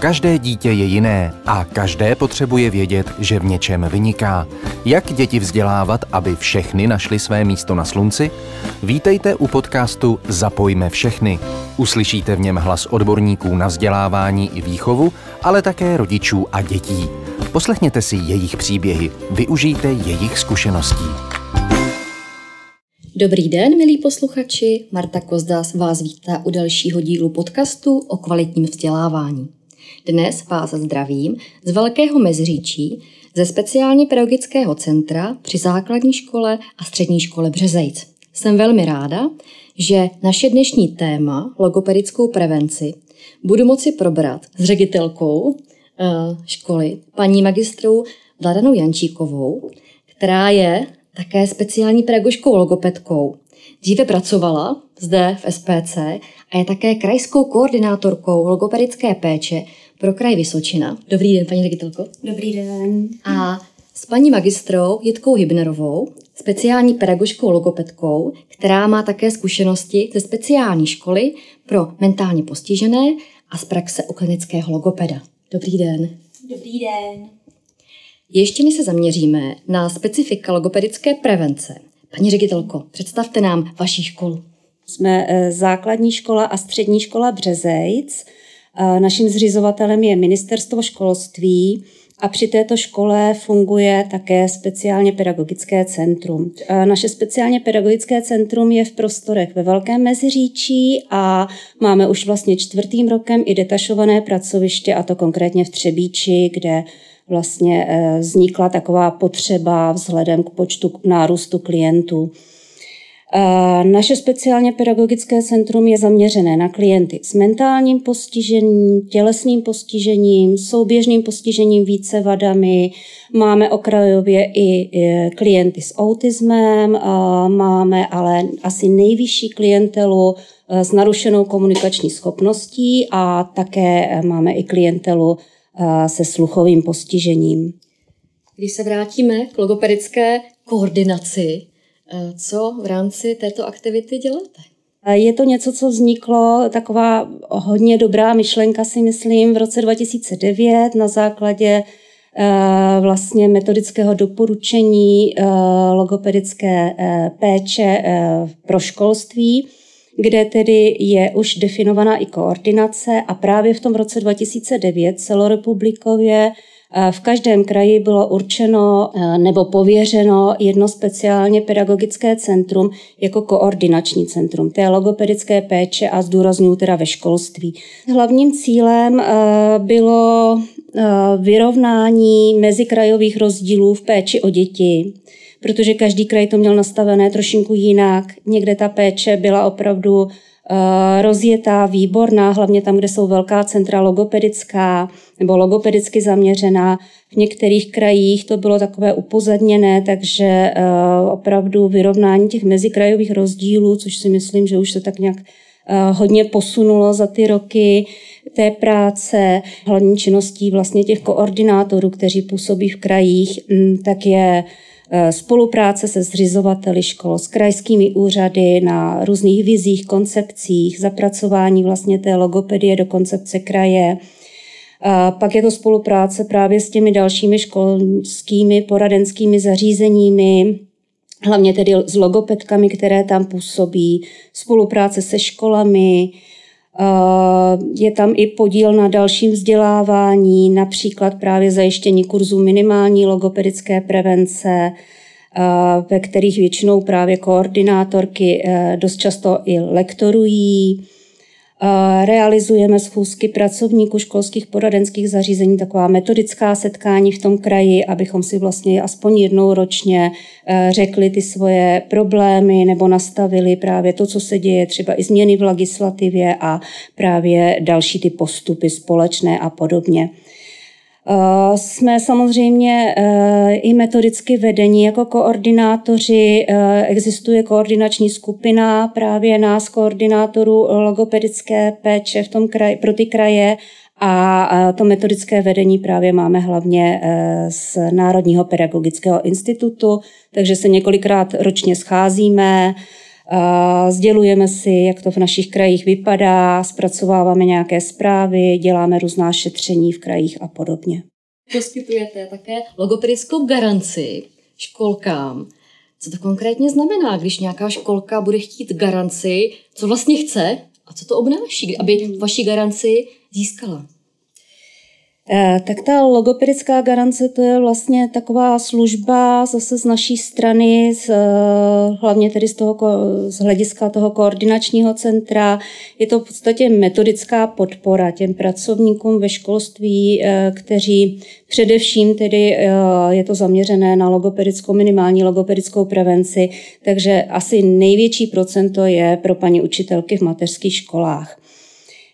Každé dítě je jiné a každé potřebuje vědět, že v něčem vyniká. Jak děti vzdělávat, aby všechny našli své místo na slunci? Vítejte u podcastu Zapojme všechny. Uslyšíte v něm hlas odborníků na vzdělávání i výchovu, ale také rodičů a dětí. Poslechněte si jejich příběhy, využijte jejich zkušeností. Dobrý den, milí posluchači. Marta Kozdas vás vítá u dalšího dílu podcastu o kvalitním vzdělávání. Dnes vás zdravím z Velkého Mezříčí, ze speciálně pedagogického centra při základní škole a střední škole Březejc. Jsem velmi ráda, že naše dnešní téma, logopedickou prevenci, budu moci probrat s ředitelkou eh, školy, paní magistrou Vladanou Jančíkovou, která je také speciální pedagožkou logopedkou. Dříve pracovala zde v SPC a je také krajskou koordinátorkou logopedické péče pro kraj Vysočina. Dobrý den, paní ředitelko. Dobrý den. A s paní magistrou Jitkou Hybnerovou, speciální pedagožkou logopedkou, která má také zkušenosti ze speciální školy pro mentálně postižené a z praxe u klinického logopeda. Dobrý den. Dobrý den. Ještě my se zaměříme na specifika logopedické prevence. Paní ředitelko, představte nám vaši školu. Jsme eh, základní škola a střední škola Březejc. Naším zřizovatelem je Ministerstvo školství a při této škole funguje také speciálně pedagogické centrum. Naše speciálně pedagogické centrum je v prostorech ve Velkém Meziříčí a máme už vlastně čtvrtým rokem i detašované pracoviště, a to konkrétně v Třebíči, kde vlastně eh, vznikla taková potřeba vzhledem k počtu nárůstu klientů. Naše speciálně pedagogické centrum je zaměřené na klienty s mentálním postižením, tělesným postižením, souběžným postižením více vadami. Máme okrajově i klienty s autismem, máme ale asi nejvyšší klientelu s narušenou komunikační schopností a také máme i klientelu se sluchovým postižením. Když se vrátíme k logopedické koordinaci, Eh, co v rámci této aktivity děláte? Je to něco, co vzniklo, taková hodně dobrá myšlenka, si myslím, v roce 2009 na základě eh, vlastně metodického doporučení eh, logopedické péče pro školství, kde tedy je už definovaná i koordinace a právě v tom roce 2009 celorepublikově v každém kraji bylo určeno eh, nebo pověřeno jedno speciálně pedagogické centrum jako koordinační centrum té logopedické péče a zdůraznuju teda ve školství. Hlavním cílem eh, bylo eh, vyrovnání mezikrajových rozdílů v péči o děti, protože každý kraj to měl nastavené trošinku jinak. Někde ta péče byla opravdu Eh, rozjetá, výborná, hlavně tam, kde jsou velká centra logopedická nebo logopedicky zaměřená. V některých krajích to bylo takové upozadněné, takže eh, opravdu vyrovnání těch mezikrajových rozdílů, což si myslím, že už se tak nějak eh, hodně posunulo za ty roky té práce, hlavní činností vlastně těch koordinátorů, kteří působí v krajích, mm, tak je Eh, spolupráce se zřizovateli škol, s krajskými úřady na různých vizích, koncepcích, zapracování vlastně té logopedie do koncepce kraje. A pak je to spolupráce právě s těmi dalšími školskými poradenskými zařízeními, hlavně tedy s logopedkami, které tam působí, spolupráce se školami, je tam i podíl na dalším vzdělávání, například právě zajištění kurzů minimální logopedické prevence, ve kterých většinou právě koordinátorky e, dost často i lektorují. Realizujeme schůzky pracovníků školských poradenských zařízení, taková metodická setkání v tom kraji, abychom si vlastně aspoň jednou ročně eh, řekli ty svoje problémy nebo nastavili právě to, co se děje, třeba i změny v legislativě a právě další ty postupy společné a podobně. Eh, jsme samozřejmě eh, i metodicky vedení jako koordinátoři. Eh, existuje koordinační skupina právě nás, koordinátorů logopedické péče v tom kraji, pro ty kraje. A to metodické vedení právě máme hlavně z Národního pedagogického institutu, takže se několikrát ročně scházíme, Sdělujeme si, jak to v našich krajích vypadá, zpracováváme nějaké zprávy, děláme různá šetření v krajích a podobně. Poskytujete také logopedickou garanci školkám. Co to konkrétně znamená, když nějaká školka bude chtít garanci, co vlastně chce a co to obnáší, aby vaši garanci získala? Eh, tak ta logopedická garance to je vlastně taková služba zase z naší strany, z, eh, hlavně tedy z, toho, z hlediska toho koordinačního centra. Je to v podstatě metodická podpora těm pracovníkům ve školství, eh, kteří především tedy je to zaměřené na logopedickou, minimální logopedickou prevenci, takže asi největší procento je pro paní učitelky v mateřských školách.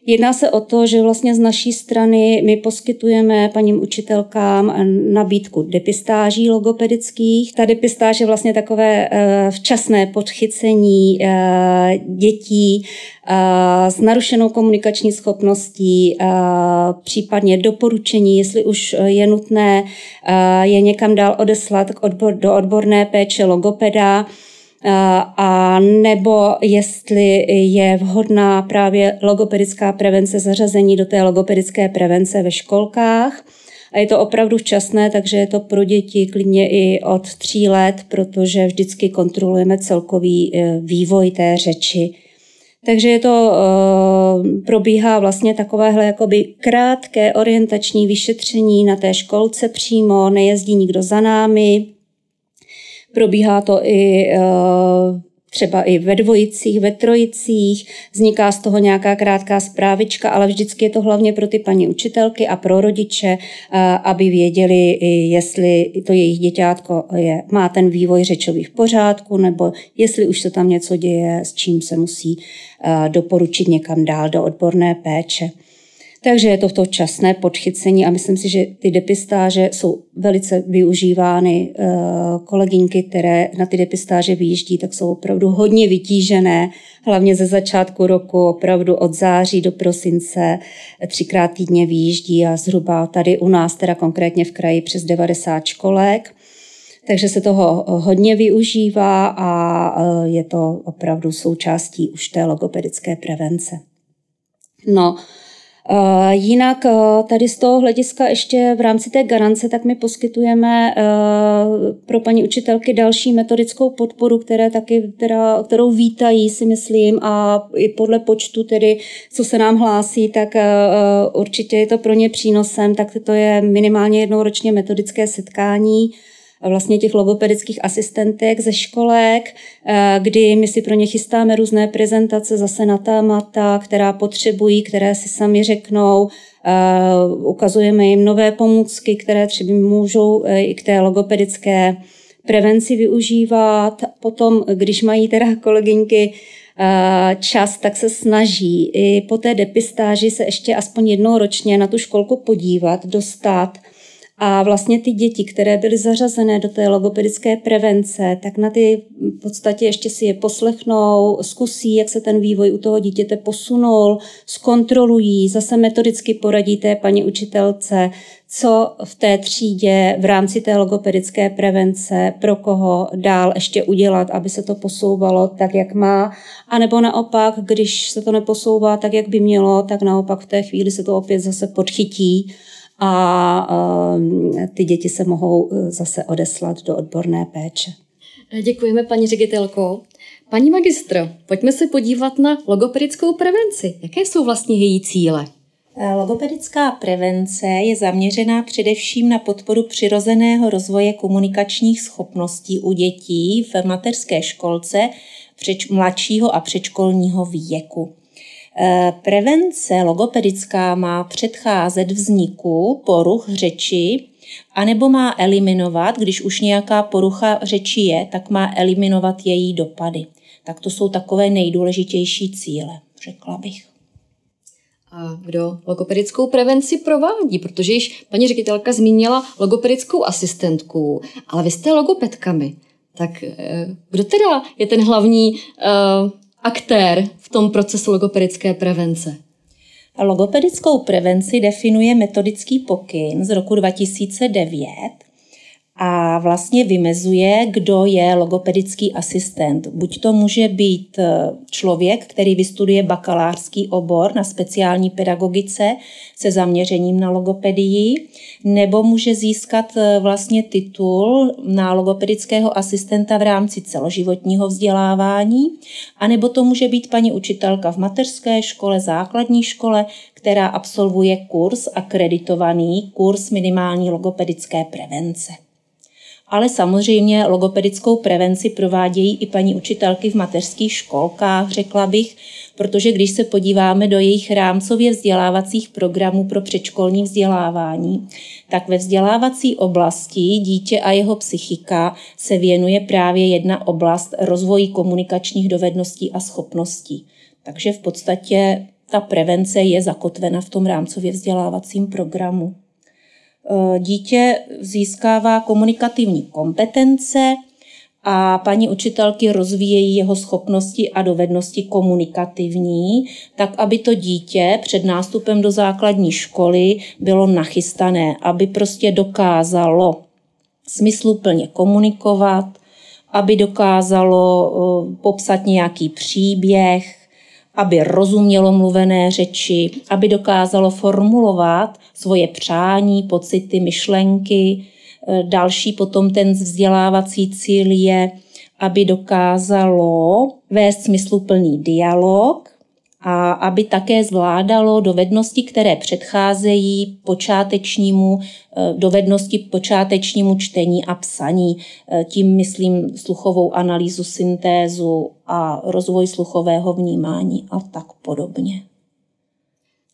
Jedná se o to, že vlastně z naší strany my poskytujeme paním učitelkám nabídku depistáží logopedických. Ta depistáž je vlastně takové eh, včasné podchycení eh, dětí eh, s narušenou komunikační schopností, případně doporučení, jestli už je nutné je někam dál odeslat do odborné péče logopeda, a nebo jestli je vhodná právě logopedická prevence, zařazení do té logopedické prevence ve školkách. A je to opravdu včasné, takže je to pro děti klidně i od tří let, protože vždycky kontrolujeme celkový e, vývoj té řeči. Takže je to, e, probíhá vlastně takovéhle jakoby krátké orientační vyšetření na té školce přímo, nejezdí nikdo za námi, Probíhá to i eh, třeba i ve dvojicích, ve trojicích, vzniká z toho nějaká krátká zprávička, ale vždycky je to hlavně pro ty paní učitelky a pro rodiče, eh, aby věděli, jestli to jejich děťátko je, má ten vývoj řečový v pořádku, nebo jestli už se tam něco děje, s čím se musí eh, doporučit někam dál do odborné péče. Takže je to to časné podchycení a myslím si, že ty depistáže jsou velice využívány. Eh, kolegynky, které na ty depistáže vyjíždí, tak jsou opravdu hodně vytížené, hlavně ze začátku roku, opravdu od září do prosince třikrát týdně vyjíždí a zhruba tady u nás, teda konkrétně v kraji, přes 90 školek. Takže se toho hodně využívá a eh, je to opravdu součástí už té logopedické prevence. No, Eh, jinak eh, tady z toho hlediska ještě v rámci té garance, tak my poskytujeme eh, pro paní učitelky další metodickou podporu, které taky, která, kterou vítají, si myslím, a i podle počtu tedy, co se nám hlásí, tak určitě je to pro ně přínosem, tak to je minimálně jednou ročně metodické setkání, vlastně těch logopedických asistentek ze školek, eh, kdy my si pro ně chystáme různé prezentace zase na témata, která potřebují, které si sami řeknou, eh, ukazujeme jim nové pomůcky, které třeba můžou eh, i k té logopedické prevenci využívat. Potom, když mají teda kolegyňky čas, tak se snaží i po té depistáži se ještě aspoň jednou ročně na tu školku podívat, dostat a vlastně ty děti, které byly zařazené do té logopedické prevence, tak na ty v podstatě ještě si je poslechnou, zkusí, jak se ten vývoj u toho dítěte posunul, zkontrolují, zase metodicky poradí té paní učitelce, co v té třídě v rámci té logopedické prevence, pro koho dál ještě udělat, aby se to posouvalo tak, jak má. A nebo naopak, když se to neposouvá tak, jak by mělo, tak naopak v té chvíli se to opět zase podchytí a ehm, ty děti se mohou e, zase odeslat do odborné péče. Děkujeme, paní ředitelko. Paní magistro, pojďme se podívat na logopedickou prevenci. Jaké jsou vlastně její cíle? E, logopedická prevence je zaměřená především na podporu přirozeného rozvoje komunikačních schopností u dětí v mateřské školce mladšího a předškolního věku. Eh, prevence logopedická má předcházet vzniku poruch řeči, anebo má eliminovat, když už nějaká porucha řeči je, tak má eliminovat její dopady. Tak to jsou takové nejdůležitější cíle, řekla bych. A kdo logopedickou prevenci provádí? Protože již paní ředitelka zmínila logopedickou asistentku, ale vy jste logopedkami. Tak eh, kdo teda je ten hlavní uh, aktér v tom procesu logopedické prevence? Logopedickou prevenci definuje metodický pokyn z roku 2009 a vlastně vymezuje, kdo je logopedický asistent. Buď to může být eh, člověk, který vystuduje bakalářský obor na speciální pedagogice se zaměřením na logopedii, nebo může získat eh, vlastně titul na logopedického asistenta v rámci celoživotního vzdělávání, anebo to může být paní učitelka v mateřské škole, základní škole, která absolvuje kurz akreditovaný, kurz minimální logopedické prevence ale samozřejmě logopedickou prevenci provádějí i paní učitelky v mateřských školkách, řekla bych, protože když se podíváme do jejich rámcově vzdělávacích programů pro předškolní vzdělávání, tak ve vzdělávací oblasti dítě a jeho psychika se věnuje právě jedna oblast rozvoji komunikačních dovedností a schopností. Takže v podstatě ta prevence je zakotvena v tom rámcově vzdělávacím programu. Eh, dítě získává komunikativní kompetence a paní učitelky rozvíjejí jeho schopnosti a dovednosti komunikativní, tak aby to dítě před nástupem do základní školy bylo nachystané, aby prostě dokázalo smysluplně komunikovat, aby dokázalo eh, popsat nějaký příběh, aby rozumělo mluvené řeči, aby dokázalo formulovat svoje přání, pocity, myšlenky. E, další potom ten vzdělávací cíl je, aby dokázalo vést smysluplný dialog, a aby také zvládalo dovednosti, které předcházejí počátečnímu, eh, dovednosti počátečnímu čtení a psaní. Eh, tím myslím sluchovou analýzu, syntézu a rozvoj sluchového vnímání a tak podobně.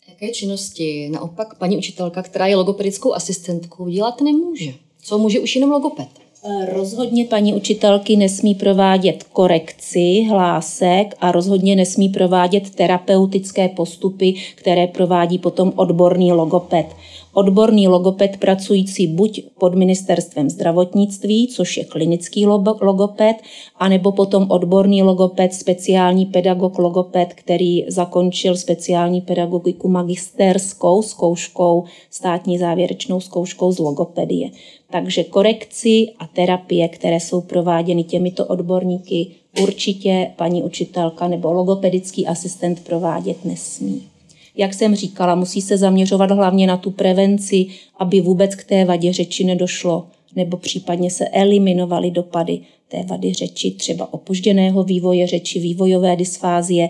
Jaké činnosti naopak paní učitelka, která je logopedickou asistentkou, dělat nemůže? Co může už jenom logoped? Rozhodně paní učitelky nesmí provádět korekci hlásek a rozhodně nesmí provádět terapeutické postupy, které provádí potom odborný logoped odborný logoped pracující buď pod ministerstvem zdravotnictví, což je klinický logoped, anebo potom odborný logoped, speciální pedagog logoped, který zakončil speciální pedagogiku magisterskou zkouškou, státní závěrečnou zkouškou z logopedie. Takže korekci a terapie, které jsou prováděny těmito odborníky, určitě paní učitelka nebo logopedický asistent provádět nesmí. Jak jsem říkala, musí se zaměřovat hlavně na tu prevenci, aby vůbec k té vadě řeči nedošlo, nebo případně se eliminovaly dopady té vady řeči, třeba opožděného vývoje řeči, vývojové dysfázie.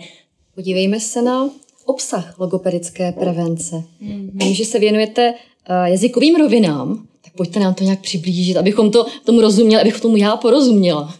Podívejme se na obsah logopedické prevence. Mm-hmm. Vím, že se věnujete eh, jazykovým rovinám, tak pojďte nám to nějak přiblížit, abychom to tomu rozuměli, abych tomu já porozuměla.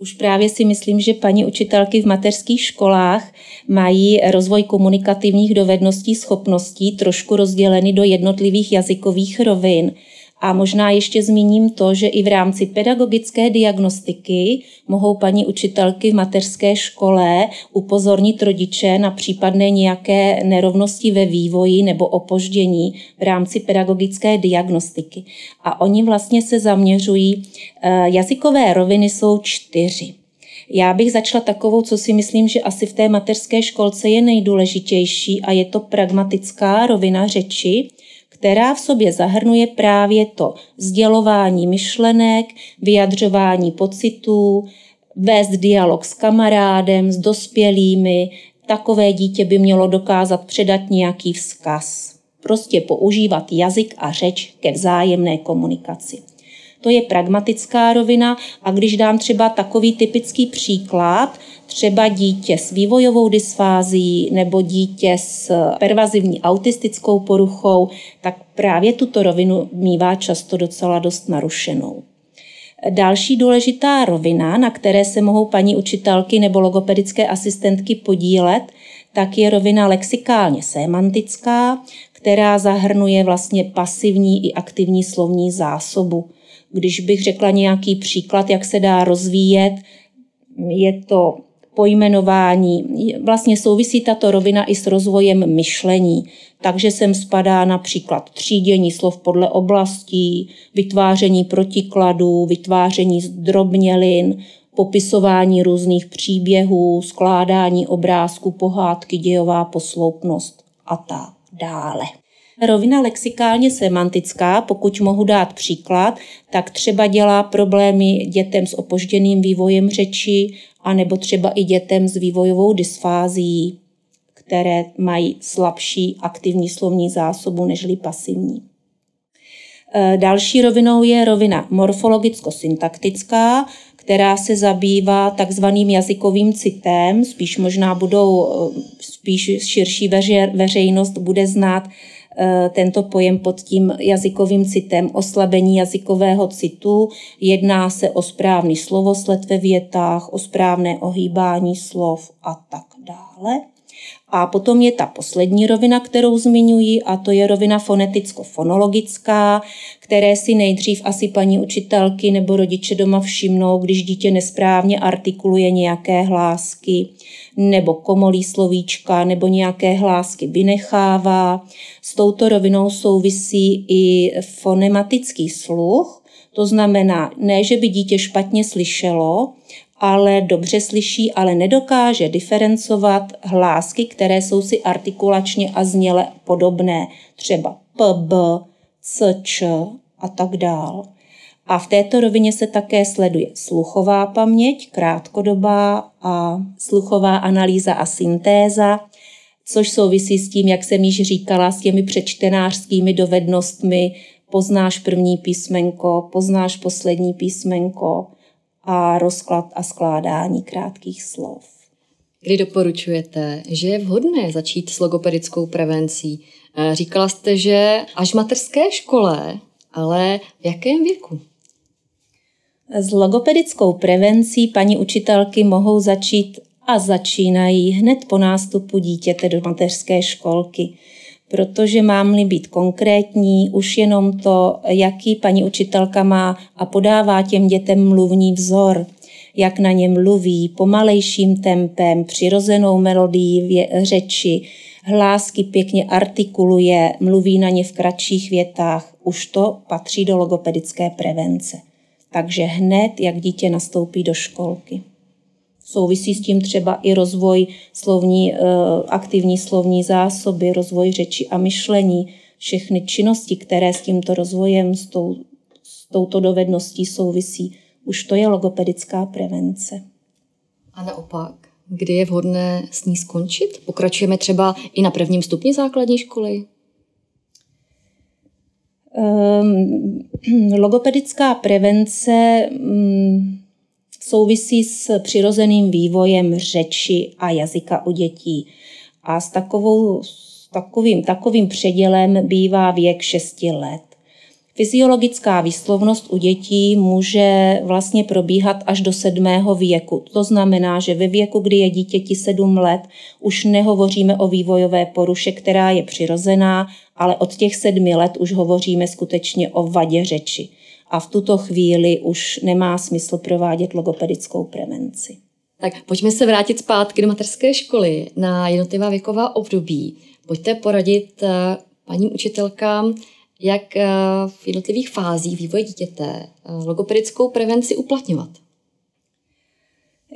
Už právě si myslím, že paní učitelky v mateřských školách mají rozvoj komunikativních dovedností, schopností trošku rozděleny do jednotlivých jazykových rovin. A možná ještě zmíním to, že i v rámci pedagogické diagnostiky mohou paní učitelky v mateřské škole upozornit rodiče na případné nějaké nerovnosti ve vývoji nebo opoždění v rámci pedagogické diagnostiky. A oni vlastně se zaměřují, eh, jazykové roviny jsou čtyři. Já bych začala takovou, co si myslím, že asi v té mateřské školce je nejdůležitější a je to pragmatická rovina řeči, která v sobě zahrnuje právě to sdělování myšlenek, vyjadřování pocitů, vést dialog s kamarádem, s dospělými. Takové dítě by mělo dokázat předat nějaký vzkaz. Prostě používat jazyk a řeč ke vzájemné komunikaci. To je pragmatická rovina a když dám třeba takový typický příklad, třeba dítě s vývojovou dysfází nebo dítě s pervazivní autistickou poruchou, tak právě tuto rovinu mývá často docela dost narušenou. Další důležitá rovina, na které se mohou paní učitelky nebo logopedické asistentky podílet, tak je rovina lexikálně semantická, která zahrnuje vlastně pasivní i aktivní slovní zásobu. Když bych řekla nějaký příklad, jak se dá rozvíjet, je to pojmenování. Vlastně souvisí tato rovina i s rozvojem myšlení. Takže sem spadá například třídění slov podle oblastí, vytváření protikladů, vytváření zdrobnělin, popisování různých příběhů, skládání obrázků, pohádky, dějová posloupnost a tak dále. Rovina lexikálně semantická, pokud mohu dát příklad, tak třeba dělá problémy dětem s opožděným vývojem řeči, anebo třeba i dětem s vývojovou dysfázií, které mají slabší aktivní slovní zásobu nežli pasivní. E, další rovinou je rovina morfologicko-syntaktická, která se zabývá takzvaným jazykovým citem, spíš možná budou, e, spíš širší veřejnost bude znát tento pojem pod tím jazykovým citem, oslabení jazykového citu. Jedná se o správný slovosled ve větách, o správné ohýbání slov a tak dále. A potom je ta poslední rovina, kterou zmiňuji, a to je rovina foneticko-fonologická, které si nejdřív asi paní učitelky nebo rodiče doma všimnou, když dítě nesprávně artikuluje nějaké hlásky, nebo komolí slovíčka, nebo nějaké hlásky vynechává. S touto rovinou souvisí i fonematický sluch, to znamená, ne, že by dítě špatně slyšelo, ale dobře slyší, ale nedokáže diferencovat hlásky, které jsou si artikulačně a zněle podobné, třeba pb, cč a tak dál. A v této rovině se také sleduje sluchová paměť, krátkodobá a sluchová analýza a syntéza, což souvisí s tím, jak jsem již říkala, s těmi přečtenářskými dovednostmi, poznáš první písmenko, poznáš poslední písmenko, a rozklad a skládání krátkých slov. Kdy doporučujete, že je vhodné začít s logopedickou prevencí? Eh, říkala jste, že až v mateřské škole, ale v jakém věku? S logopedickou prevencí paní učitelky mohou začít a začínají hned po nástupu dítěte do mateřské školky protože mám-li být konkrétní, už jenom to, jaký paní učitelka má a podává těm dětem mluvní vzor, jak na ně mluví, pomalejším tempem, přirozenou melodií řeči, hlásky pěkně artikuluje, mluví na ně v kratších větách, už to patří do logopedické prevence. Takže hned, jak dítě nastoupí do školky. Souvisí s tím třeba i rozvoj slovní, eh, aktivní slovní zásoby, rozvoj řeči a myšlení, všechny činnosti, které s tímto rozvojem, s, tou, s touto dovedností souvisí. Už to je logopedická prevence. A naopak, kdy je vhodné s ní skončit? Pokračujeme třeba i na prvním stupni základní školy? Um, logopedická prevence um, souvisí s přirozeným vývojem řeči a jazyka u dětí. A s, takovou, s takovým, takovým předělem bývá věk 6 let. Fyziologická výslovnost u dětí může vlastně probíhat až do sedmého věku. To znamená, že ve věku, kdy je dítěti sedm let, už nehovoříme o vývojové poruše, která je přirozená, ale od těch sedmi let už hovoříme skutečně o vadě řeči a v tuto chvíli už nemá smysl provádět logopedickou prevenci. Tak pojďme se vrátit zpátky do mateřské školy na jednotlivá věková období. Pojďte poradit eh, paním učitelkám, jak eh, v jednotlivých fázích vývoje dítěte eh, logopedickou prevenci uplatňovat.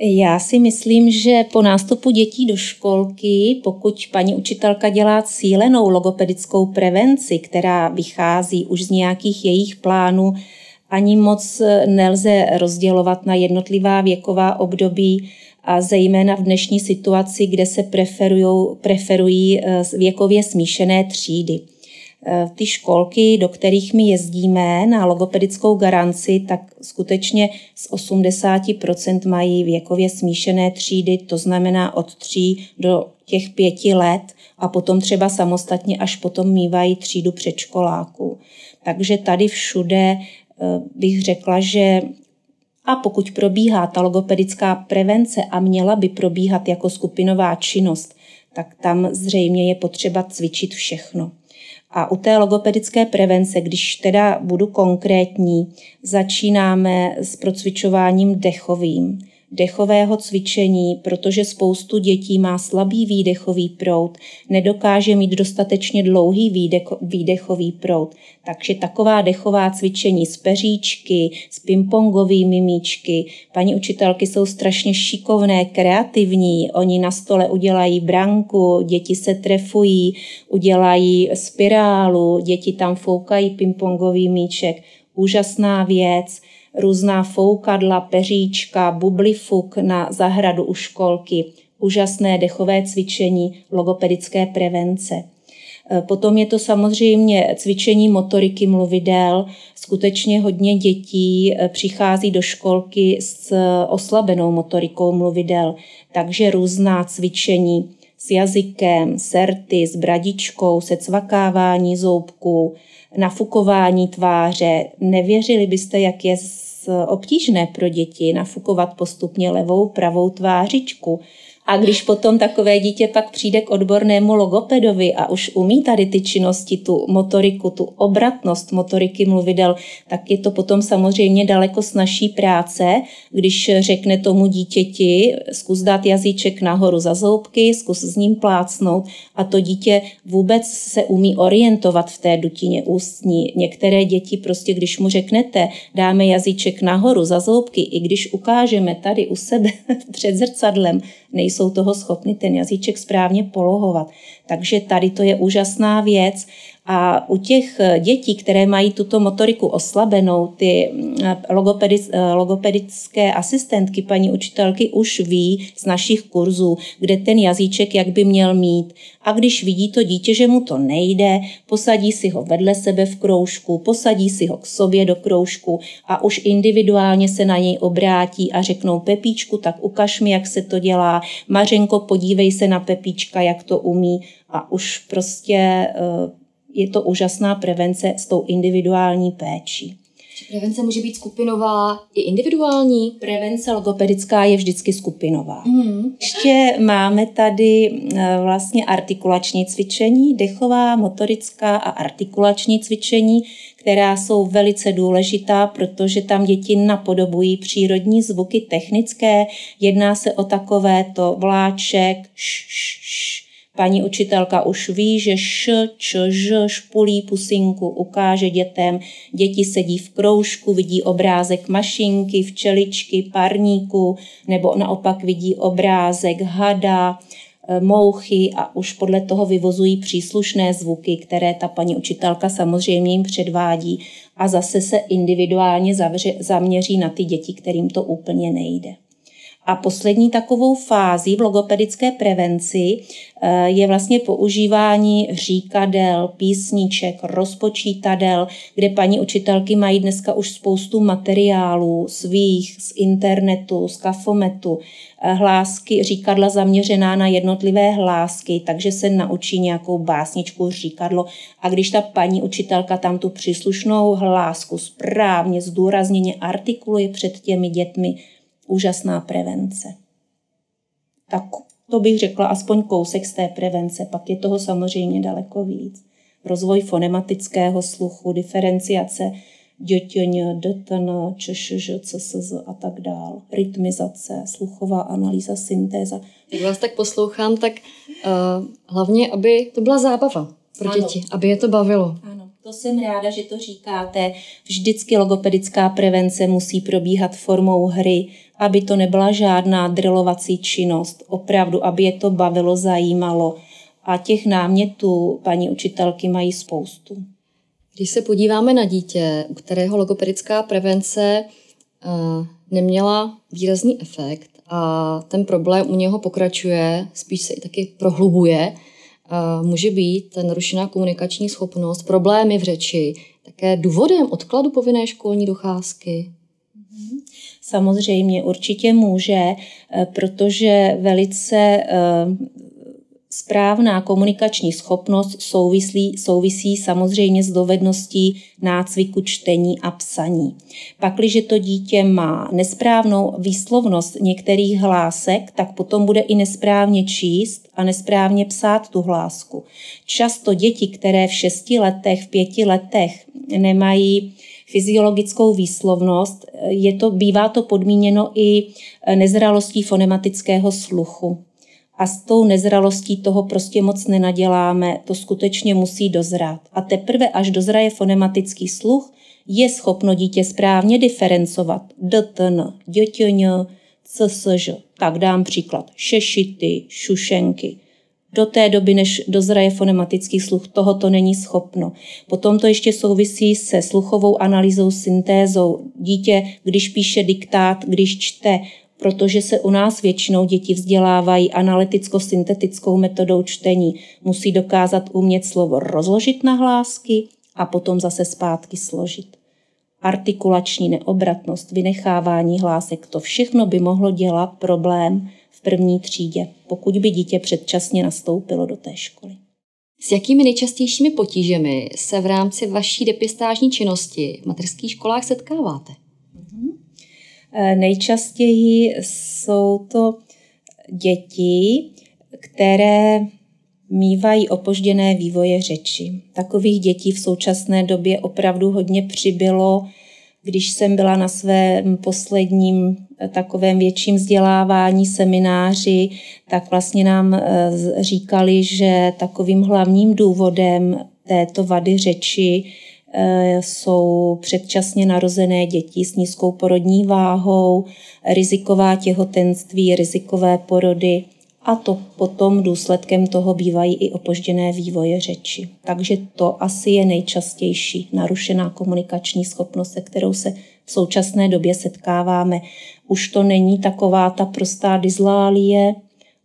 Já si myslím, že po nástupu dětí do školky, pokud paní učitelka dělá cílenou logopedickou prevenci, která vychází už z nějakých jejich plánů, ani moc nelze rozdělovat na jednotlivá věková období a zejména v dnešní situaci, kde se preferují eh, věkově smíšené třídy. Eh, ty školky, do kterých my jezdíme na logopedickou garanci, tak skutečně z 80% mají věkově smíšené třídy, to znamená od 3 do těch pěti let a potom třeba samostatně až potom mývají třídu předškoláků. Takže tady všude bych řekla, že a pokud probíhá ta logopedická prevence a měla by probíhat jako skupinová činnost, tak tam zřejmě je potřeba cvičit všechno. A u té logopedické prevence, když teda budu konkrétní, začínáme s procvičováním dechovým, dechového cvičení, protože spoustu dětí má slabý výdechový proud, nedokáže mít dostatečně dlouhý výdechový proud. Takže taková dechová cvičení z peříčky, z pingpongovými míčky. Paní učitelky jsou strašně šikovné, kreativní. Oni na stole udělají branku, děti se trefují, udělají spirálu, děti tam foukají pingpongový míček. Úžasná věc různá foukadla, peříčka, bublifuk na zahradu u školky, úžasné dechové cvičení, logopedické prevence. E, potom je to samozřejmě cvičení motoriky mluvidel. Skutečně hodně dětí e, přichází do školky s oslabenou motorikou mluvidel, takže různá cvičení s jazykem, serty, s bradičkou, se cvakávání zoubků, nafukování tváře. Nevěřili byste, jak je obtížné pro děti nafukovat postupně levou, pravou tvářičku. A když potom takové dítě pak přijde k odbornému logopedovi a už umí tady ty činnosti, tu motoriku, tu obratnost motoriky mluvidel, tak je to potom samozřejmě daleko snažší práce, když řekne tomu dítěti, zkus dát jazyček nahoru za zoubky, zkus s ním plácnout a to dítě vůbec se umí orientovat v té dutině ústní. Některé děti prostě, když mu řeknete, dáme jazyček nahoru za zoubky, i když ukážeme tady u sebe před zrcadlem, nejsou toho schopni ten jazyček správně polohovat. Takže tady to je úžasná věc a u těch eh, dětí, které mají tuto motoriku oslabenou, ty mm, eh, logopedické asistentky, paní učitelky už ví z našich kurzů, kde ten jazyček jak by měl mít. A když vidí to dítě, že mu to nejde, posadí si ho vedle sebe v kroužku, posadí si ho k sobě do kroužku a už individuálně se na něj obrátí a řeknou Pepíčku, tak ukaž mi, jak se to dělá. Mařenko, podívej se na Pepíčka, jak to umí. A už prostě eh, je to úžasná prevence s tou individuální péčí. Prevence může být skupinová i individuální? Prevence logopedická je vždycky skupinová. Mm. Ještě máme tady eh, vlastně artikulační cvičení, dechová, motorická a artikulační cvičení, která jsou velice důležitá, protože tam děti napodobují přírodní zvuky technické. Jedná se o takové to vláček, š, š, š, Paní učitelka už ví, že š, č, ž, špulí pusinku, ukáže dětem. Děti sedí v kroužku, vidí obrázek mašinky, včeličky, parníku, nebo naopak vidí obrázek hada, e, mouchy a už podle toho vyvozují příslušné zvuky, které ta paní učitelka samozřejmě jim předvádí a zase se individuálně zavře, zaměří na ty děti, kterým to úplně nejde. A poslední takovou fází v logopedické prevenci eh, je vlastně používání říkadel, písniček, rozpočítadel, kde paní učitelky mají dneska už spoustu materiálů svých z internetu, z kafometu, eh, hlásky, říkadla zaměřená na jednotlivé hlásky, takže se naučí nějakou básničku říkadlo. A když ta paní učitelka tam tu příslušnou hlásku správně, zdůrazněně artikuluje před těmi dětmi, úžasná prevence. Tak to bych řekla aspoň kousek z té prevence, pak je toho samozřejmě daleko víc. Rozvoj fonematického sluchu, diferenciace dětěně, DTN, ČŠŽ, CSZ a tak dál. Rytmizace, sluchová analýza, syntéza. Jak vás tak poslouchám, tak uh, hlavně, aby to byla zábava pro ano. děti, aby je to bavilo. Ano. To jsem ráda, že to říkáte. Vždycky logopedická prevence musí probíhat formou hry, aby to nebyla žádná drilovací činnost. Opravdu, aby je to bavilo, zajímalo. A těch námětů paní učitelky mají spoustu. Když se podíváme na dítě, u kterého logopedická prevence uh, neměla výrazný efekt a ten problém u něho pokračuje, spíš se i taky prohlubuje, může být narušená komunikační schopnost, problémy v řeči, také důvodem odkladu povinné školní docházky? Samozřejmě určitě může, eh, protože velice eh, Správná komunikační schopnost souvislí, souvisí samozřejmě s dovedností nácviku čtení a psaní. Pakliže to dítě má nesprávnou výslovnost některých hlásek, tak potom bude i nesprávně číst a nesprávně psát tu hlásku. Často děti, které v šesti letech, v pěti letech nemají fyziologickou výslovnost, je to, bývá to podmíněno i nezralostí fonematického sluchu. A s tou nezralostí toho prostě moc nenaděláme, to skutečně musí dozrát. A teprve až dozraje fonematický sluch, je schopno dítě správně diferencovat dtn, dětěň, csž. Tak dám příklad. Šešity, šušenky. Do té doby, než dozraje fonematický sluch, tohoto není schopno. Potom to ještě souvisí se sluchovou analýzou, syntézou. Dítě, když píše diktát, když čte, protože se u nás většinou děti vzdělávají analyticko-syntetickou metodou čtení, musí dokázat umět slovo rozložit na hlásky, a potom zase zpátky složit. Artikulační neobratnost, vynechávání hlásek, to všechno by mohlo dělat problém v první třídě, pokud by dítě předčasně nastoupilo do té školy. S jakými nejčastějšími potížemi se v rámci vaší depistážní činnosti v mateřských školách setkáváte? Mhm. E, nejčastěji jsou to děti, které mývají opožděné vývoje řeči. Takových dětí v současné době opravdu hodně přibylo. Když jsem byla na svém posledním eh, takovém větším vzdělávání semináři, tak vlastně nám eh, říkali, že takovým hlavním důvodem této vady řeči eh, jsou předčasně narozené děti s nízkou porodní váhou, riziková těhotenství, rizikové porody a to potom důsledkem toho bývají i opožděné vývoje řeči. Takže to asi je nejčastější narušená komunikační schopnost, se kterou se v současné době setkáváme. Už to není taková ta prostá dyslálie,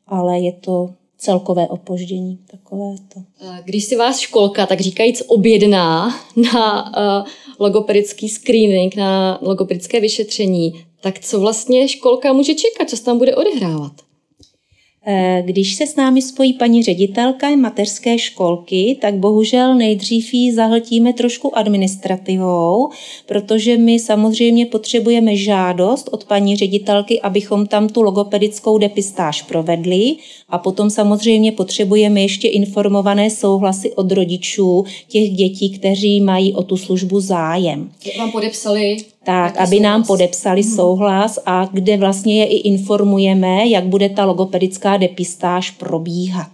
ale je to celkové opoždění. Takové to. Když si vás školka, tak říkajíc, objedná na uh, logopedický screening, na logopedické vyšetření, tak co vlastně školka může čekat, co se tam bude odehrávat? Eh, když se s námi spojí paní ředitelka mateřské školky, tak bohužel nejdřív ji zahltíme trošku administrativou, protože my samozřejmě potřebujeme žádost od paní ředitelky, abychom tam tu logopedickou depistáž provedli a potom samozřejmě potřebujeme ještě informované souhlasy od rodičů těch dětí, kteří mají o tu službu zájem. Jak vám podepsali tak, aby souhlas. nám podepsali hmm. souhlas a kde vlastně je i informujeme, jak bude ta logopedická depistáž probíhat.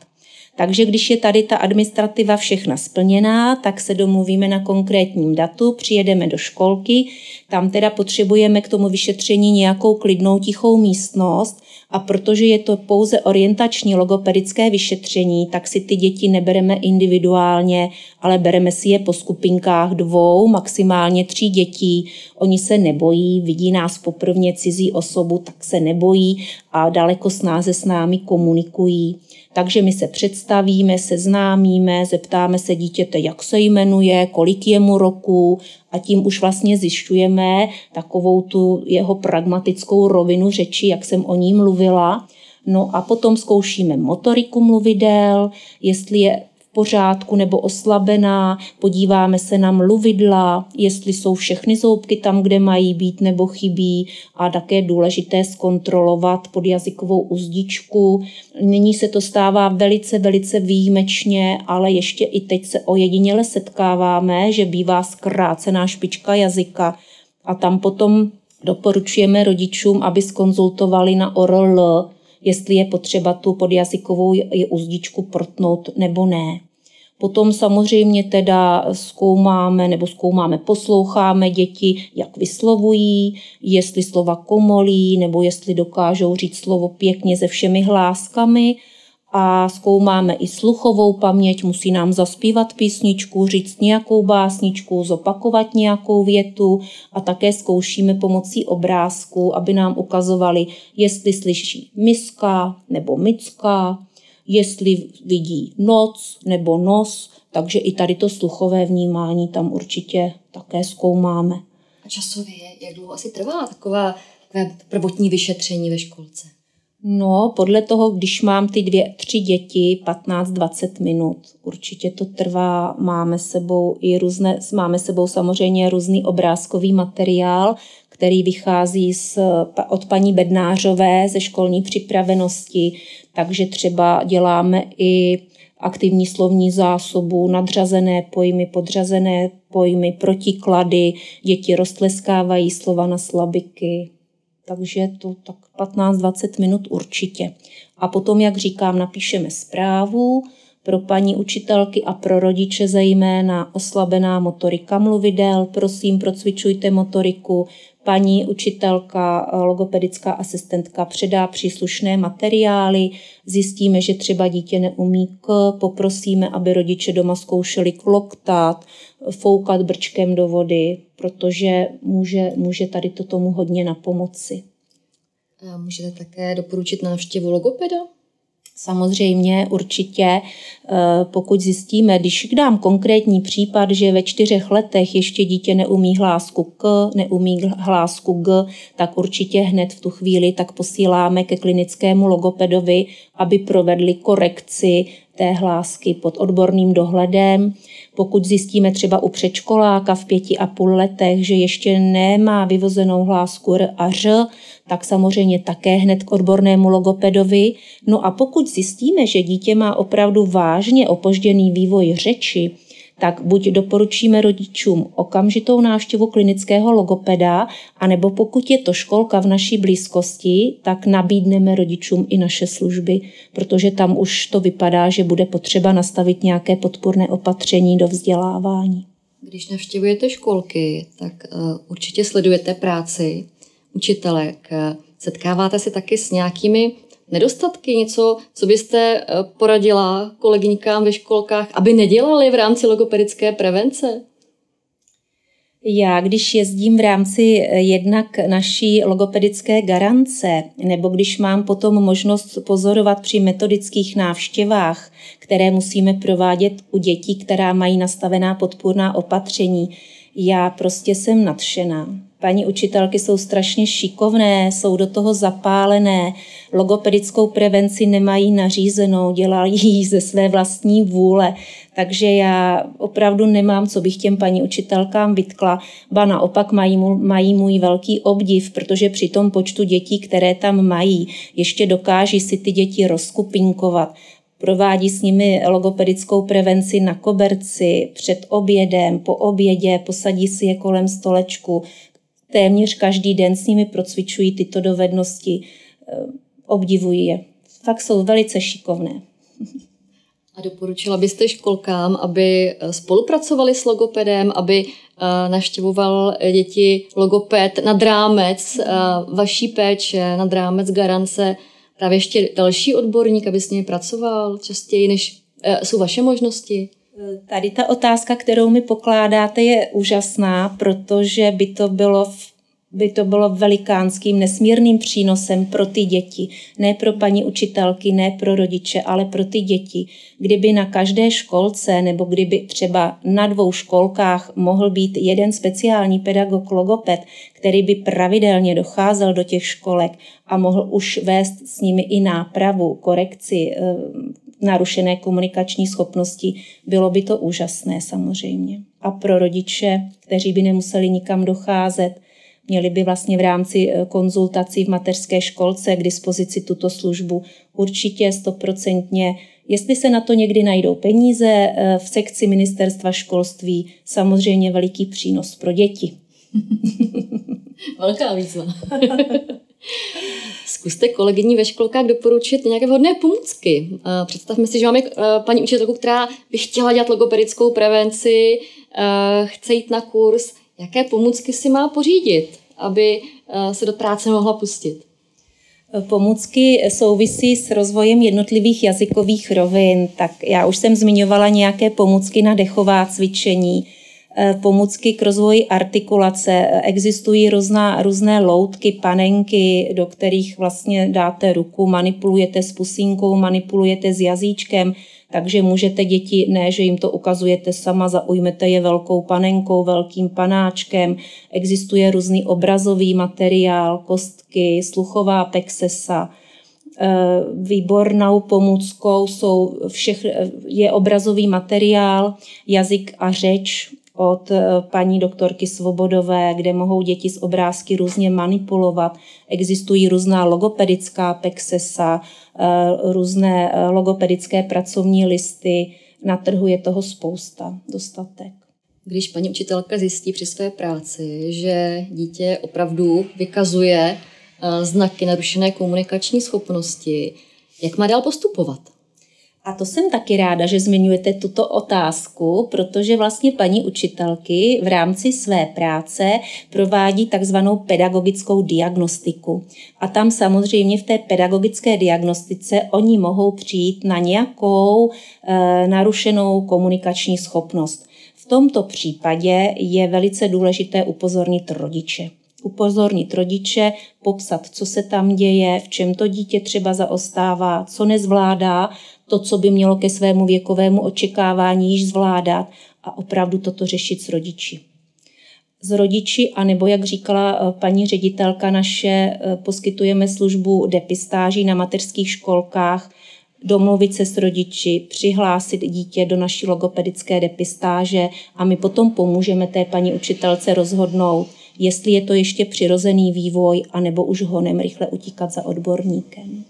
Takže když je tady ta administrativa všechna splněná, tak se domluvíme na konkrétním datu, přijedeme do školky, tam teda potřebujeme k tomu vyšetření nějakou klidnou tichou místnost a protože je to pouze orientační logopedické vyšetření, tak si ty děti nebereme individuálně, ale bereme si je po skupinkách dvou, maximálně tří dětí. Oni se nebojí, vidí nás poprvně cizí osobu, tak se nebojí a daleko snáze s námi komunikují. Takže my se představíme, seznámíme, zeptáme se dítěte, jak se jmenuje, kolik je mu roku a tím už vlastně zjišťujeme takovou tu jeho pragmatickou rovinu řeči, jak jsem o ní mluvila. No a potom zkoušíme motoriku mluvidel, jestli je pořádku nebo oslabená, podíváme se na mluvidla, jestli jsou všechny zoubky tam, kde mají být nebo chybí a také důležité zkontrolovat podjazykovou uzdičku. Nyní se to stává velice, velice výjimečně, ale ještě i teď se ojediněle setkáváme, že bývá zkrácená špička jazyka a tam potom doporučujeme rodičům, aby skonzultovali na ORL, jestli je potřeba tu podjazykovou uzdičku protnout nebo ne. Potom samozřejmě teda zkoumáme nebo zkoumáme, posloucháme děti, jak vyslovují, jestli slova komolí nebo jestli dokážou říct slovo pěkně se všemi hláskami a zkoumáme i sluchovou paměť, musí nám zaspívat písničku, říct nějakou básničku, zopakovat nějakou větu a také zkoušíme pomocí obrázku, aby nám ukazovali, jestli slyší miska nebo micka, jestli vidí noc nebo nos, takže i tady to sluchové vnímání tam určitě také zkoumáme. A časově, jak dlouho asi trvá taková, prvotní vyšetření ve školce? No, podle toho, když mám ty dvě, tři děti, 15-20 minut, určitě to trvá. Máme sebou i různé, máme sebou samozřejmě různý obrázkový materiál, který vychází z, od paní Bednářové ze školní připravenosti, takže třeba děláme i aktivní slovní zásobu, nadřazené pojmy, podřazené pojmy, protiklady, děti roztleskávají slova na slabiky. Takže to tak 15-20 minut určitě. A potom, jak říkám, napíšeme zprávu, pro paní učitelky a pro rodiče zejména oslabená motorika mluvidel. Prosím, procvičujte motoriku. Paní učitelka, logopedická asistentka předá příslušné materiály. Zjistíme, že třeba dítě neumí k, poprosíme, aby rodiče doma zkoušeli kloktát, foukat brčkem do vody, protože může, může tady to tomu hodně na pomoci. Můžete také doporučit návštěvu logopeda? Samozřejmě, určitě, pokud zjistíme, když dám konkrétní případ, že ve čtyřech letech ještě dítě neumí hlásku k, neumí hlásku g, tak určitě hned v tu chvíli tak posíláme ke klinickému logopedovi, aby provedli korekci té hlásky pod odborným dohledem. Pokud zjistíme třeba u předškoláka v pěti a půl letech, že ještě nemá vyvozenou hlásku R a Ř, tak samozřejmě také hned k odbornému logopedovi. No a pokud zjistíme, že dítě má opravdu vážně opožděný vývoj řeči, tak buď doporučíme rodičům okamžitou návštěvu klinického logopeda, anebo pokud je to školka v naší blízkosti, tak nabídneme rodičům i naše služby, protože tam už to vypadá, že bude potřeba nastavit nějaké podporné opatření do vzdělávání. Když navštěvujete školky, tak uh, určitě sledujete práci učitelek. Setkáváte se taky s nějakými nedostatky, něco, co byste eh, poradila kolegyňkám ve školkách, aby nedělali v rámci logopedické prevence? Já, když jezdím v rámci eh, jednak naší logopedické garance, nebo když mám potom možnost pozorovat při metodických návštěvách, které musíme provádět u dětí, která mají nastavená podpůrná opatření, já prostě jsem nadšená paní učitelky jsou strašně šikovné, jsou do toho zapálené, logopedickou prevenci nemají nařízenou, dělají ji ze své vlastní vůle. Takže já opravdu nemám, co bych těm paní učitelkám vytkla, ba naopak mají, mají můj velký obdiv, protože při tom počtu dětí, které tam mají, ještě dokáží si ty děti rozkupinkovat provádí s nimi logopedickou prevenci na koberci, před obědem, po obědě, posadí si je kolem stolečku, téměř každý den s nimi procvičují tyto dovednosti. Eh, obdivuji je. Fakt jsou velice šikovné. A doporučila byste školkám, aby eh, spolupracovali s logopedem, aby eh, navštěvoval děti logoped nad rámec vaší péče, nad rámec garance, právě ještě další odborník, aby s nimi pracoval častěji, než jsou vaše možnosti? Tady ta otázka, kterou mi pokládáte, je úžasná, protože by to bylo v by to bylo velikánským, nesmírným přínosem pro ty děti. Ne pro paní učitelky, ne pro rodiče, ale pro ty děti. Kdyby na každé školce nebo kdyby třeba na dvou školkách mohl být jeden speciální pedagog logoped, který by pravidelně docházel do těch školek a mohl už vést s nimi i nápravu, korekci eh, narušené komunikační schopnosti, bylo by to úžasné samozřejmě. A pro rodiče, kteří by nemuseli nikam docházet, měli by vlastně v rámci eh, konzultací v mateřské školce k dispozici tuto službu určitě stoprocentně. Jestli se na to někdy najdou peníze eh, v sekci ministerstva školství, samozřejmě veliký přínos pro děti. Velká výzva. Zkuste kolegyní ve školkách doporučit nějaké vhodné pomůcky. Představme si, že máme eh, paní učitelku, která by chtěla dělat logopedickou prevenci, eh, chce jít na kurz. Jaké pomůcky si má pořídit, aby eh, se do práce mohla pustit? Pomůcky souvisí s rozvojem jednotlivých jazykových rovin. Tak já už jsem zmiňovala nějaké pomůcky na dechová cvičení, Eh, pomůcky k rozvoji artikulace. Existují různá, různé loutky, panenky, do kterých vlastně dáte ruku, manipulujete s pusínkou, manipulujete s jazyčkem, takže můžete děti, ne, že jim to ukazujete sama, zaujmete je velkou panenkou, velkým panáčkem. Existuje různý obrazový materiál, kostky, sluchová pexesa, eh, výbornou pomůckou jsou všech, je obrazový materiál, jazyk a řeč, od eh, paní doktorky Svobodové, kde mohou děti z obrázky různě manipulovat. Existují různá logopedická pexesa, eh, různé eh, logopedické pracovní listy. Na trhu je toho spousta, dostatek. Když paní učitelka zjistí při své práci, že dítě opravdu vykazuje znaky narušené komunikační schopnosti, jak má dál postupovat? A to jsem taky ráda, že zmiňujete tuto otázku, protože vlastně paní učitelky v rámci své práce provádí takzvanou pedagogickou diagnostiku. A tam samozřejmě v té pedagogické diagnostice oni mohou přijít na nějakou e, narušenou komunikační schopnost. V tomto případě je velice důležité upozornit rodiče upozornit rodiče, popsat, co se tam děje, v čem to dítě třeba zaostává, co nezvládá, to, co by mělo ke svému věkovému očekávání již zvládat a opravdu toto řešit s rodiči. S rodiči, anebo jak říkala eh, paní ředitelka naše, eh, poskytujeme službu depistáží na mateřských školkách, domluvit se s rodiči, přihlásit dítě do naší logopedické depistáže a my potom pomůžeme té paní učitelce rozhodnout, jestli je to ještě přirozený vývoj, anebo už honem rychle utíkat za odborníkem.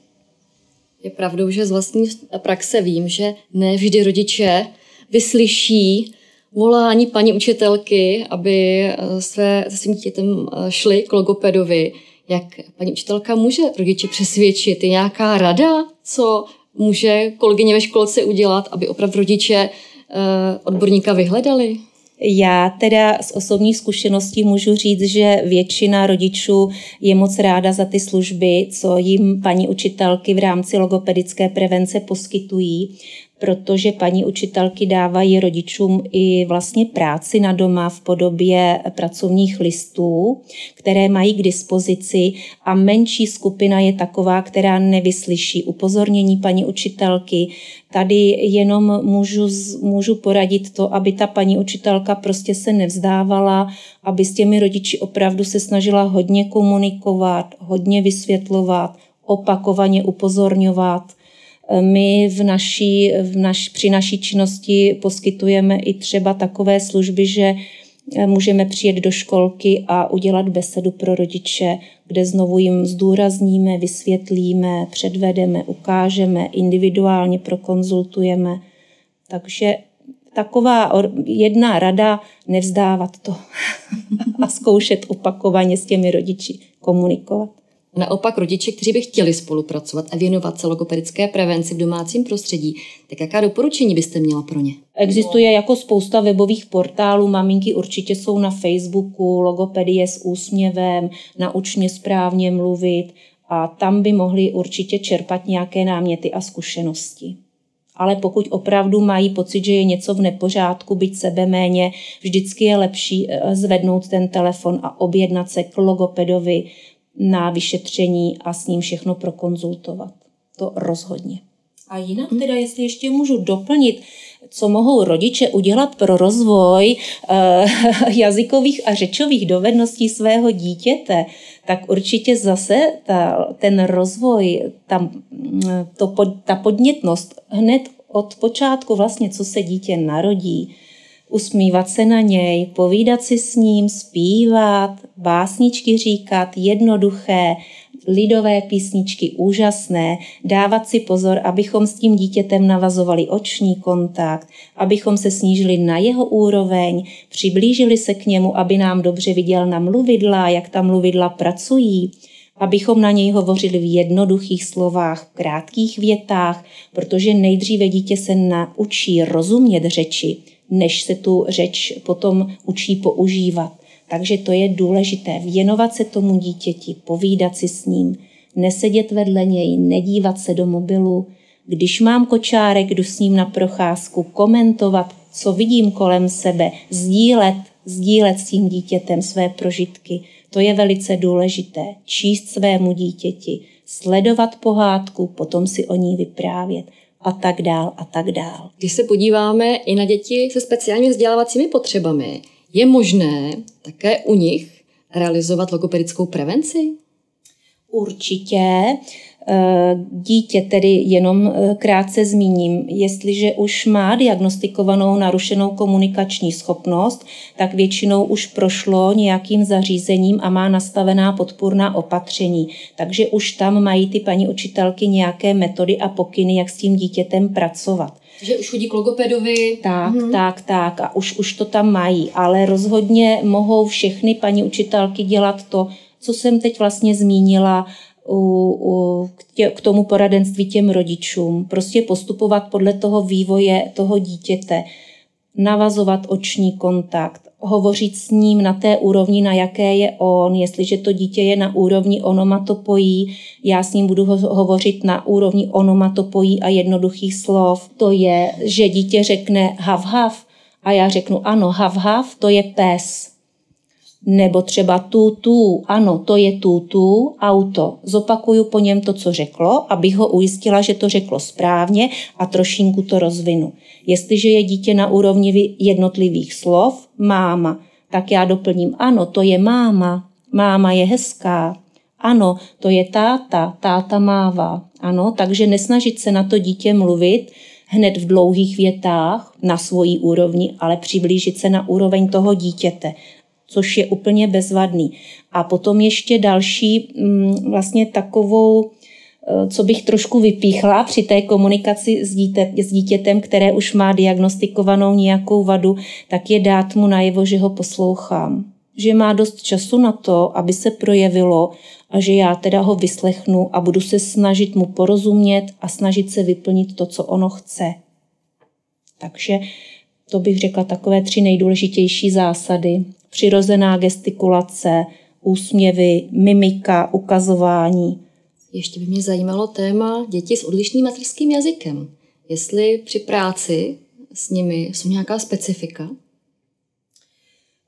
Je pravdou, že z vlastní praxe vím, že ne vždy rodiče vyslyší volání paní učitelky, aby eh, se svým dítětem eh, šli k logopedovi. Jak paní učitelka může rodiče přesvědčit? Je nějaká rada, co může kolegyně ve školce udělat, aby opravdu rodiče eh, odborníka vyhledali? Já teda z osobní zkušeností můžu říct, že většina rodičů je moc ráda za ty služby, co jim paní učitelky v rámci logopedické prevence poskytují protože paní učitelky dávají rodičům i vlastně práci na doma v podobě pracovních listů, které mají k dispozici a menší skupina je taková, která nevyslyší upozornění paní učitelky. Tady jenom můžu, můžu poradit to, aby ta paní učitelka prostě se nevzdávala, aby s těmi rodiči opravdu se snažila hodně komunikovat, hodně vysvětlovat, opakovaně upozorňovat – my v naší, v naš, při naší činnosti poskytujeme i třeba takové služby, že můžeme přijet do školky a udělat besedu pro rodiče, kde znovu jim zdůrazníme, vysvětlíme, předvedeme, ukážeme, individuálně prokonzultujeme. Takže taková jedna rada nevzdávat to a zkoušet opakovaně s těmi rodiči komunikovat. Naopak rodiče, kteří by chtěli spolupracovat a věnovat se logopedické prevenci v domácím prostředí, tak jaká doporučení byste měla pro ně? Existuje jako spousta webových portálů, maminky určitě jsou na Facebooku, logopedie s úsměvem, nauč mě správně mluvit a tam by mohli určitě čerpat nějaké náměty a zkušenosti. Ale pokud opravdu mají pocit, že je něco v nepořádku, být sebe méně, vždycky je lepší eh, zvednout ten telefon a objednat se k logopedovi, na vyšetření a s ním všechno prokonzultovat. To rozhodně. A jinak teda, jestli ještě můžu doplnit, co mohou rodiče udělat pro rozvoj e, jazykových a řečových dovedností svého dítěte, tak určitě zase ta, ten rozvoj, ta, to, ta podnětnost hned od počátku vlastně, co se dítě narodí, usmívat se na něj, povídat si s ním, zpívat, básničky říkat, jednoduché, lidové písničky úžasné, dávat si pozor, abychom s tím dítětem navazovali oční kontakt, abychom se snížili na jeho úroveň, přiblížili se k němu, aby nám dobře viděl na mluvidla, jak ta mluvidla pracují, abychom na něj hovořili v jednoduchých slovách, v krátkých větách, protože nejdříve dítě se naučí rozumět řeči, než se tu řeč potom učí používat. Takže to je důležité, věnovat se tomu dítěti, povídat si s ním, nesedět vedle něj, nedívat se do mobilu. Když mám kočárek, jdu s ním na procházku, komentovat, co vidím kolem sebe, sdílet, sdílet s tím dítětem své prožitky. To je velice důležité. Číst svému dítěti, sledovat pohádku, potom si o ní vyprávět a tak dál a tak dál. Když se podíváme i na děti se speciálně vzdělávacími potřebami, je možné také u nich realizovat logopedickou prevenci? Určitě. Eh, dítě, tedy jenom eh, krátce zmíním, jestliže už má diagnostikovanou narušenou komunikační schopnost, tak většinou už prošlo nějakým zařízením a má nastavená podpůrná opatření. Takže už tam mají ty paní učitelky nějaké metody a pokyny, jak s tím dítětem pracovat. Že už chodí k logopedovi. Tak, hmm. tak, tak a už, už to tam mají, ale rozhodně mohou všechny paní učitelky dělat to, co jsem teď vlastně zmínila, u, u, k, tě, k tomu poradenství těm rodičům. Prostě postupovat podle toho vývoje toho dítěte, navazovat oční kontakt, hovořit s ním na té úrovni, na jaké je on. Jestliže to dítě je na úrovni onomatopojí, já s ním budu ho- hovořit na úrovni onomatopojí a jednoduchých slov. To je, že dítě řekne hav hav a já řeknu ano, hav hav, to je pes. Nebo třeba tu, tu, ano, to je tu, tu, auto. Zopakuju po něm to, co řeklo, abych ho ujistila, že to řeklo správně a trošinku to rozvinu. Jestliže je dítě na úrovni jednotlivých slov, máma, tak já doplním, ano, to je máma, máma je hezká, ano, to je táta, táta mává. Ano, takže nesnažit se na to dítě mluvit hned v dlouhých větách na svojí úrovni, ale přiblížit se na úroveň toho dítěte což je úplně bezvadný. A potom ještě další mm, vlastně takovou, eh, co bych trošku vypíchla při té komunikaci s, dítě, s dítětem, které už má diagnostikovanou nějakou vadu, tak je dát mu najevo, že ho poslouchám. Že má dost času na to, aby se projevilo a že já teda ho vyslechnu a budu se snažit mu porozumět a snažit se vyplnit to, co ono chce. Takže to bych řekla takové tři nejdůležitější zásady přirozená gestikulace, úsměvy, mimika, ukazování. Ještě by mě zajímalo téma děti s odlišným mateřským jazykem. Jestli při práci s nimi jsou nějaká specifika?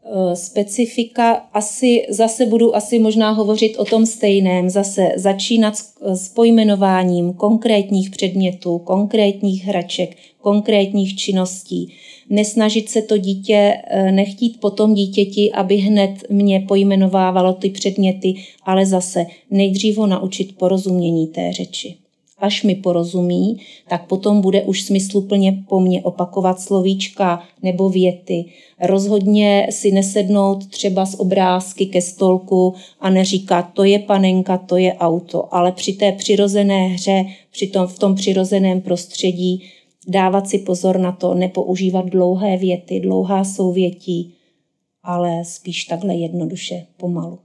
Eh, specifika asi, zase budu asi možná hovořit o tom stejném, zase začínat s pojmenováním konkrétních předmětů, konkrétních hraček, konkrétních činností nesnažit se to dítě, eh, nechtít potom dítěti, aby hned mě pojmenovávalo ty předměty, ale zase nejdřív ho naučit porozumění té řeči. Až mi porozumí, tak potom bude už smysluplně po mně opakovat slovíčka nebo věty. Rozhodně si nesednout třeba z obrázky ke stolku a neříkat, to je panenka, to je auto, ale při té přirozené hře, při tom, v tom přirozeném prostředí dávat si pozor na to, nepoužívat dlouhé věty, dlouhá souvětí, ale spíš takhle jednoduše pomalu.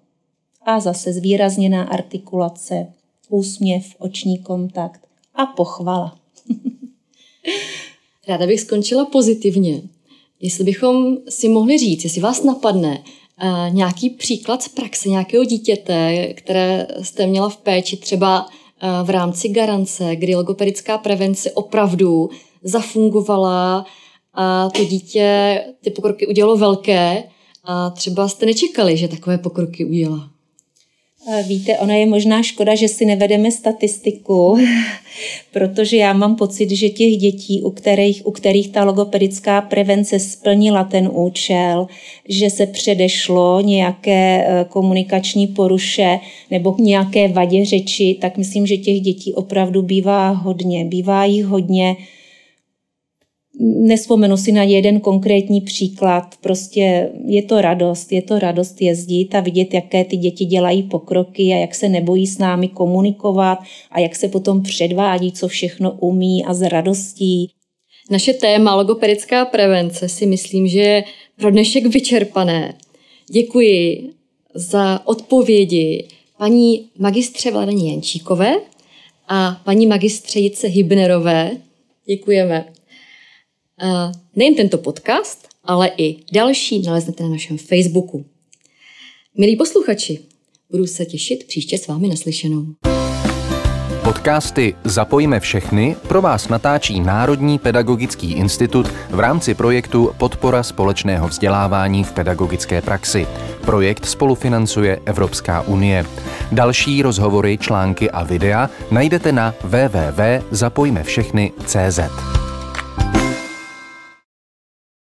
A zase zvýrazněná artikulace, úsměv, oční kontakt a pochvala. Ráda bych skončila pozitivně. Jestli bychom si mohli říct, jestli vás napadne uh, nějaký příklad z praxe nějakého dítěte, které jste měla v péči třeba uh, v rámci garance, kdy logopedická prevence opravdu zafungovala a to dítě ty pokroky udělalo velké a třeba jste nečekali, že takové pokroky udělá. Víte, ona je možná škoda, že si nevedeme statistiku, protože já mám pocit, že těch dětí, u kterých, u kterých ta logopedická prevence splnila ten účel, že se předešlo nějaké e, komunikační poruše nebo nějaké vadě řeči, tak myslím, že těch dětí opravdu bývá hodně. Bývá jich hodně nespomenu si na jeden konkrétní příklad, prostě je to radost, je to radost jezdit a vidět, jaké ty děti dělají pokroky a jak se nebojí s námi komunikovat a jak se potom předvádí, co všechno umí a s radostí. Naše téma logopedická prevence si myslím, že je pro dnešek vyčerpané. Děkuji za odpovědi paní magistře Vladaní Jančíkové a paní magistře Jice Hybnerové. Děkujeme. Nejen tento podcast, ale i další naleznete na našem Facebooku. Milí posluchači, budu se těšit příště s vámi naslyšenou. Podcasty Zapojíme všechny pro vás natáčí Národní pedagogický institut v rámci projektu Podpora společného vzdělávání v pedagogické praxi. Projekt spolufinancuje Evropská unie. Další rozhovory, články a videa najdete na www.zapojmevšechny.cz.